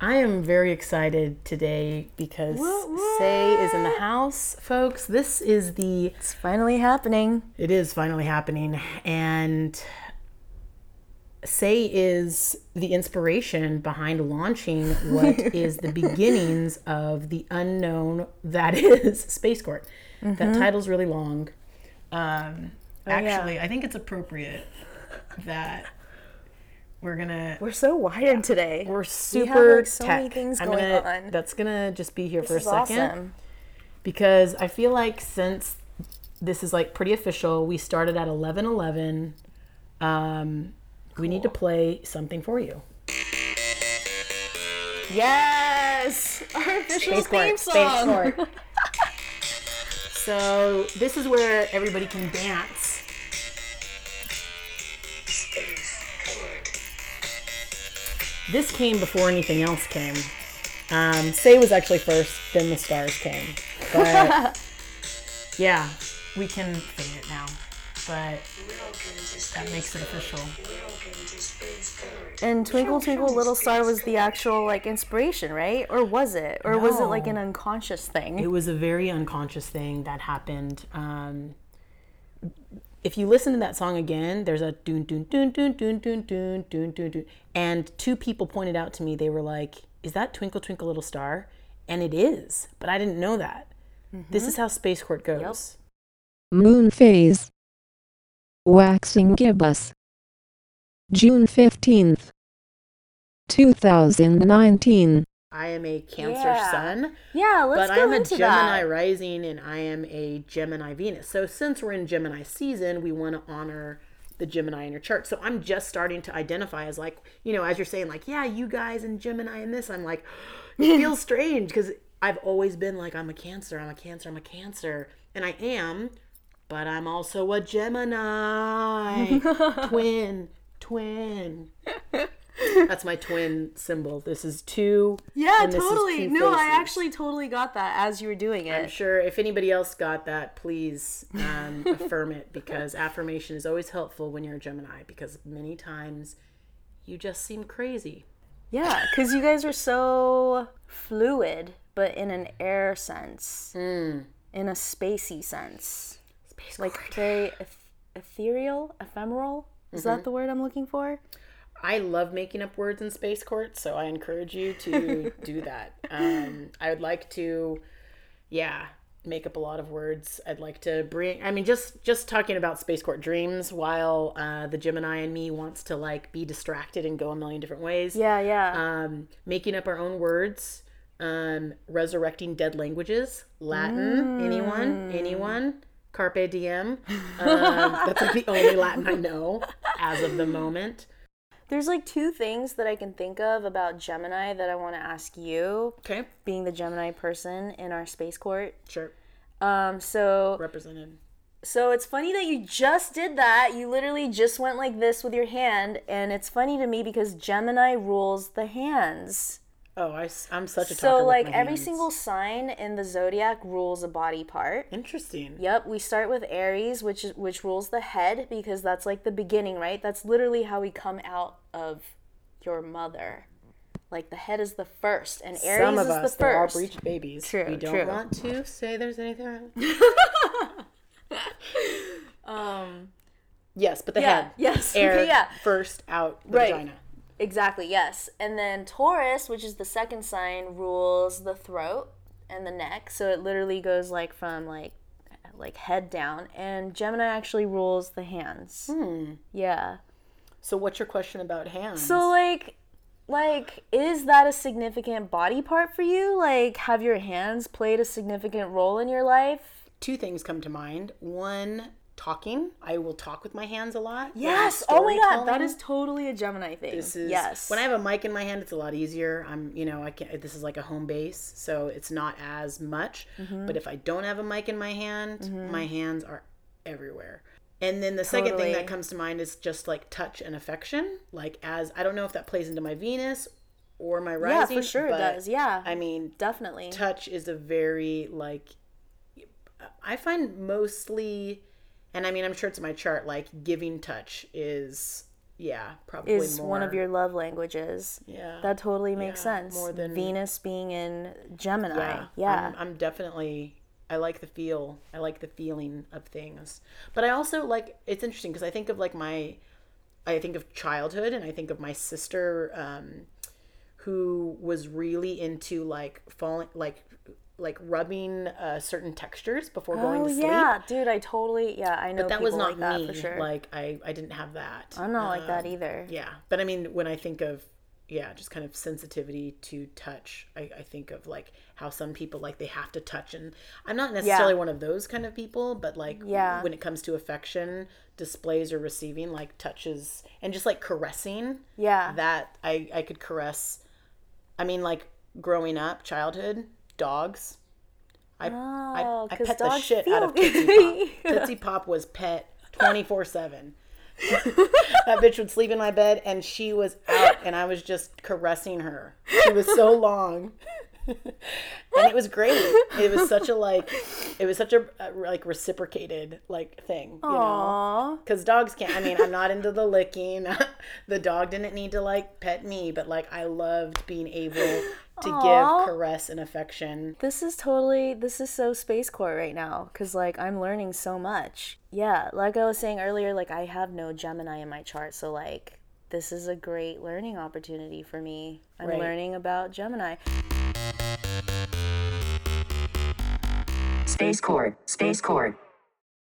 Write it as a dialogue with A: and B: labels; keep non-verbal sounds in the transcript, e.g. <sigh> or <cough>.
A: I am very excited today because Say is in the house, folks. This is the
B: It's finally happening.
A: it is finally happening and Say is the inspiration behind launching what <laughs> is the beginnings of the unknown that is <laughs> Space Court. That title's really long. Um, actually, I think it's appropriate that we're gonna
B: We're so wired today.
A: we're
B: We
A: super
B: have, like, so
A: tech.
B: many things
A: I'm
B: going
A: gonna,
B: on.
A: That's gonna just be here for a second
B: awesome.
A: because I feel like since this is like pretty official, we started at eleven eleven. Um, we need to play something for you.
B: Yes, our official theme
A: Space
B: song.
A: Court. <laughs> so this is where everybody can dance. This came before anything else came. Um, Say was actually first, then the stars came. But <laughs> yeah, we can fade it now. But that makes it official.
B: And Twinkle Twinkle Little Star was the actual like inspiration, right? Or was it? Or was it like an unconscious thing?
A: It was a very unconscious thing that happened. Um, if you listen to that song again, there's a doon doon doon doon doon doon doon doon doon doon, and two people pointed out to me. They were like, "Is that Twinkle Twinkle Little Star?" And it is, but I didn't know that. Mm-hmm. This is how Space Court goes.
C: Moon phase. Waxing gibbous. June 15th. 2019.
A: I am a Cancer
B: Yeah.
A: Sun,
B: yeah, let's
A: but
B: go
A: I'm a
B: into
A: Gemini
B: that.
A: rising and I am a Gemini Venus. So since we're in Gemini season, we want to honor the Gemini in your chart. So I'm just starting to identify as like, you know, as you're saying like, yeah, you guys and Gemini and this, I'm like, <gasps> it feels <laughs> strange because I've always been like, I'm a Cancer, I'm a Cancer, I'm a Cancer, and I am, but I'm also a Gemini, <laughs> twin, twin. <laughs> That's my twin symbol. This is two.
B: Yeah,
A: and this is
B: totally.
A: two
B: No, I actually totally got that as you were doing it.
A: I'm sure if anybody else got that, please um, <laughs> affirm it because affirmation is always helpful when you're a Gemini because many times you just seem crazy.
B: Yeah, because you guys are so fluid, but in an air sense,
A: Hmm.
B: in a spacey sense, Spacey like very eth- ethereal, ephemeral. Is
A: Mm-hmm.
B: that the word I'm looking for?
A: I love making up words in Space Court, so I encourage you to <laughs> do that. Um, I would like to, yeah, make up a lot of words. I'd like to bring. I mean, just just talking about Space Court dreams, while uh, the Gemini and me wants to like be distracted and go a million different ways.
B: Yeah, yeah.
A: um, making up our own words, um, resurrecting dead languages, Latin, anyone, anyone, carpe diem. Um, that's like the only Latin I know as of the moment.
B: There's like two things that I can think of about Gemini that I want to ask you,
A: Okay,
B: being the Gemini person in our space court.
A: sure,
B: Um, so
A: represented.
B: So it's funny that you just did that. You literally just went like this with your hand, and it's funny to me because Gemini rules the hands.
A: Oh, I, am such a talker
B: So
A: with
B: like
A: my
B: every
A: hands.
B: single sign in the zodiac rules a body part.
A: Interesting.
B: Yep, we start with Aries, which which rules the head because that's like the beginning, right? That's literally how we come out of your mother. Like the head is the first, and Aries
A: Some of
B: is
A: us,
B: the
A: they're all
B: first.
A: breech babies.
B: True,
A: we don't
B: true.
A: want to say there's anything wrong. <laughs> yes, but the
B: Um, Yeah,
A: head.
B: yes, <laughs>
A: Air
B: yeah.
A: first out the
B: Right.
A: vagina.
B: Exactly, yes. And then Taurus, which is the second sign, rules the throat and the neck. So it literally goes like from like like head down. And Gemini actually rules the hands.
A: Hmm.
B: Yeah.
A: So what's your question about hands?
B: So like like is that a significant body part for you? Like have your hands played a significant role in your life?
A: two things come to mind. One, talking. I will talk with my hands a lot.
B: Yes. Oh my god, that is totally a Gemini thing.
A: This is
B: yes.
A: when I have a mic in my hand, it's a lot easier. I'm, you know, I can. This is like a home base, so it's not as much.
B: Mm-hmm.
A: But if I don't have a mic in my hand, my hands are everywhere. And then the second thing that comes to mind is just like touch and affection. Like as I don't know if that plays into my Venus or my rising.
B: yeah, for sure it does. Yeah.
A: I mean,
B: definitely.
A: touch is a very like I find mostly and I mean I'm sure it's my chart like giving touch is yeah, probably
B: is
A: more.
B: one of your love languages.
A: yeah.
B: That totally makes
A: Yeah,
B: sense.
A: more than-
B: Venus being in Gemini.
A: yeah,
B: Yeah.
A: I'm, I'm definitely. I like the feel. I like the feeling of things. But I also like. It's interesting because I think of like my. I think of childhood, and I think of my sister, um, who was really into like falling, like, like rubbing uh, certain textures before going
B: oh
A: to sleep.
B: yeah, dude, I totally yeah, I know
A: But that was not
B: like that
A: me.
B: for sure.
A: Like I, I didn't have that.
B: I'm not like that
A: Um,
B: either.
A: Yeah, but I mean, when I think of yeah, just kind of sensitivity to touch, I, I think of like how some people like they have to touch, and I'm not necessarily one of those kind of people, but like
B: Yeah.
A: when it comes to affection displays or receiving, like touches and just like caressing,
B: Yeah.
A: that I I could caress. I mean, like growing up, childhood, dogs. I
B: Oh,
A: I, I pet the shit out of Tootsie. Pop. Tootsie Pop was pet twenty four seven. <laughs> That bitch would sleep in my bed, and she was out, and I was just caressing her. She was so long, and it was great. It was such a like, it was such a like reciprocated like thing, you know. Because dogs can't. I mean, I'm not into the licking. <laughs> the dog didn't need to like pet me, but like I loved being able to
B: Aw.
A: give caress and affection.
B: This is totally this is so space core right now cuz like I'm learning so much. Yeah, like I was saying earlier like I have no Gemini in my chart, so like this is a great learning opportunity for me. I'm
A: Right.
B: learning about Gemini.
D: Space Cord, Space Cord.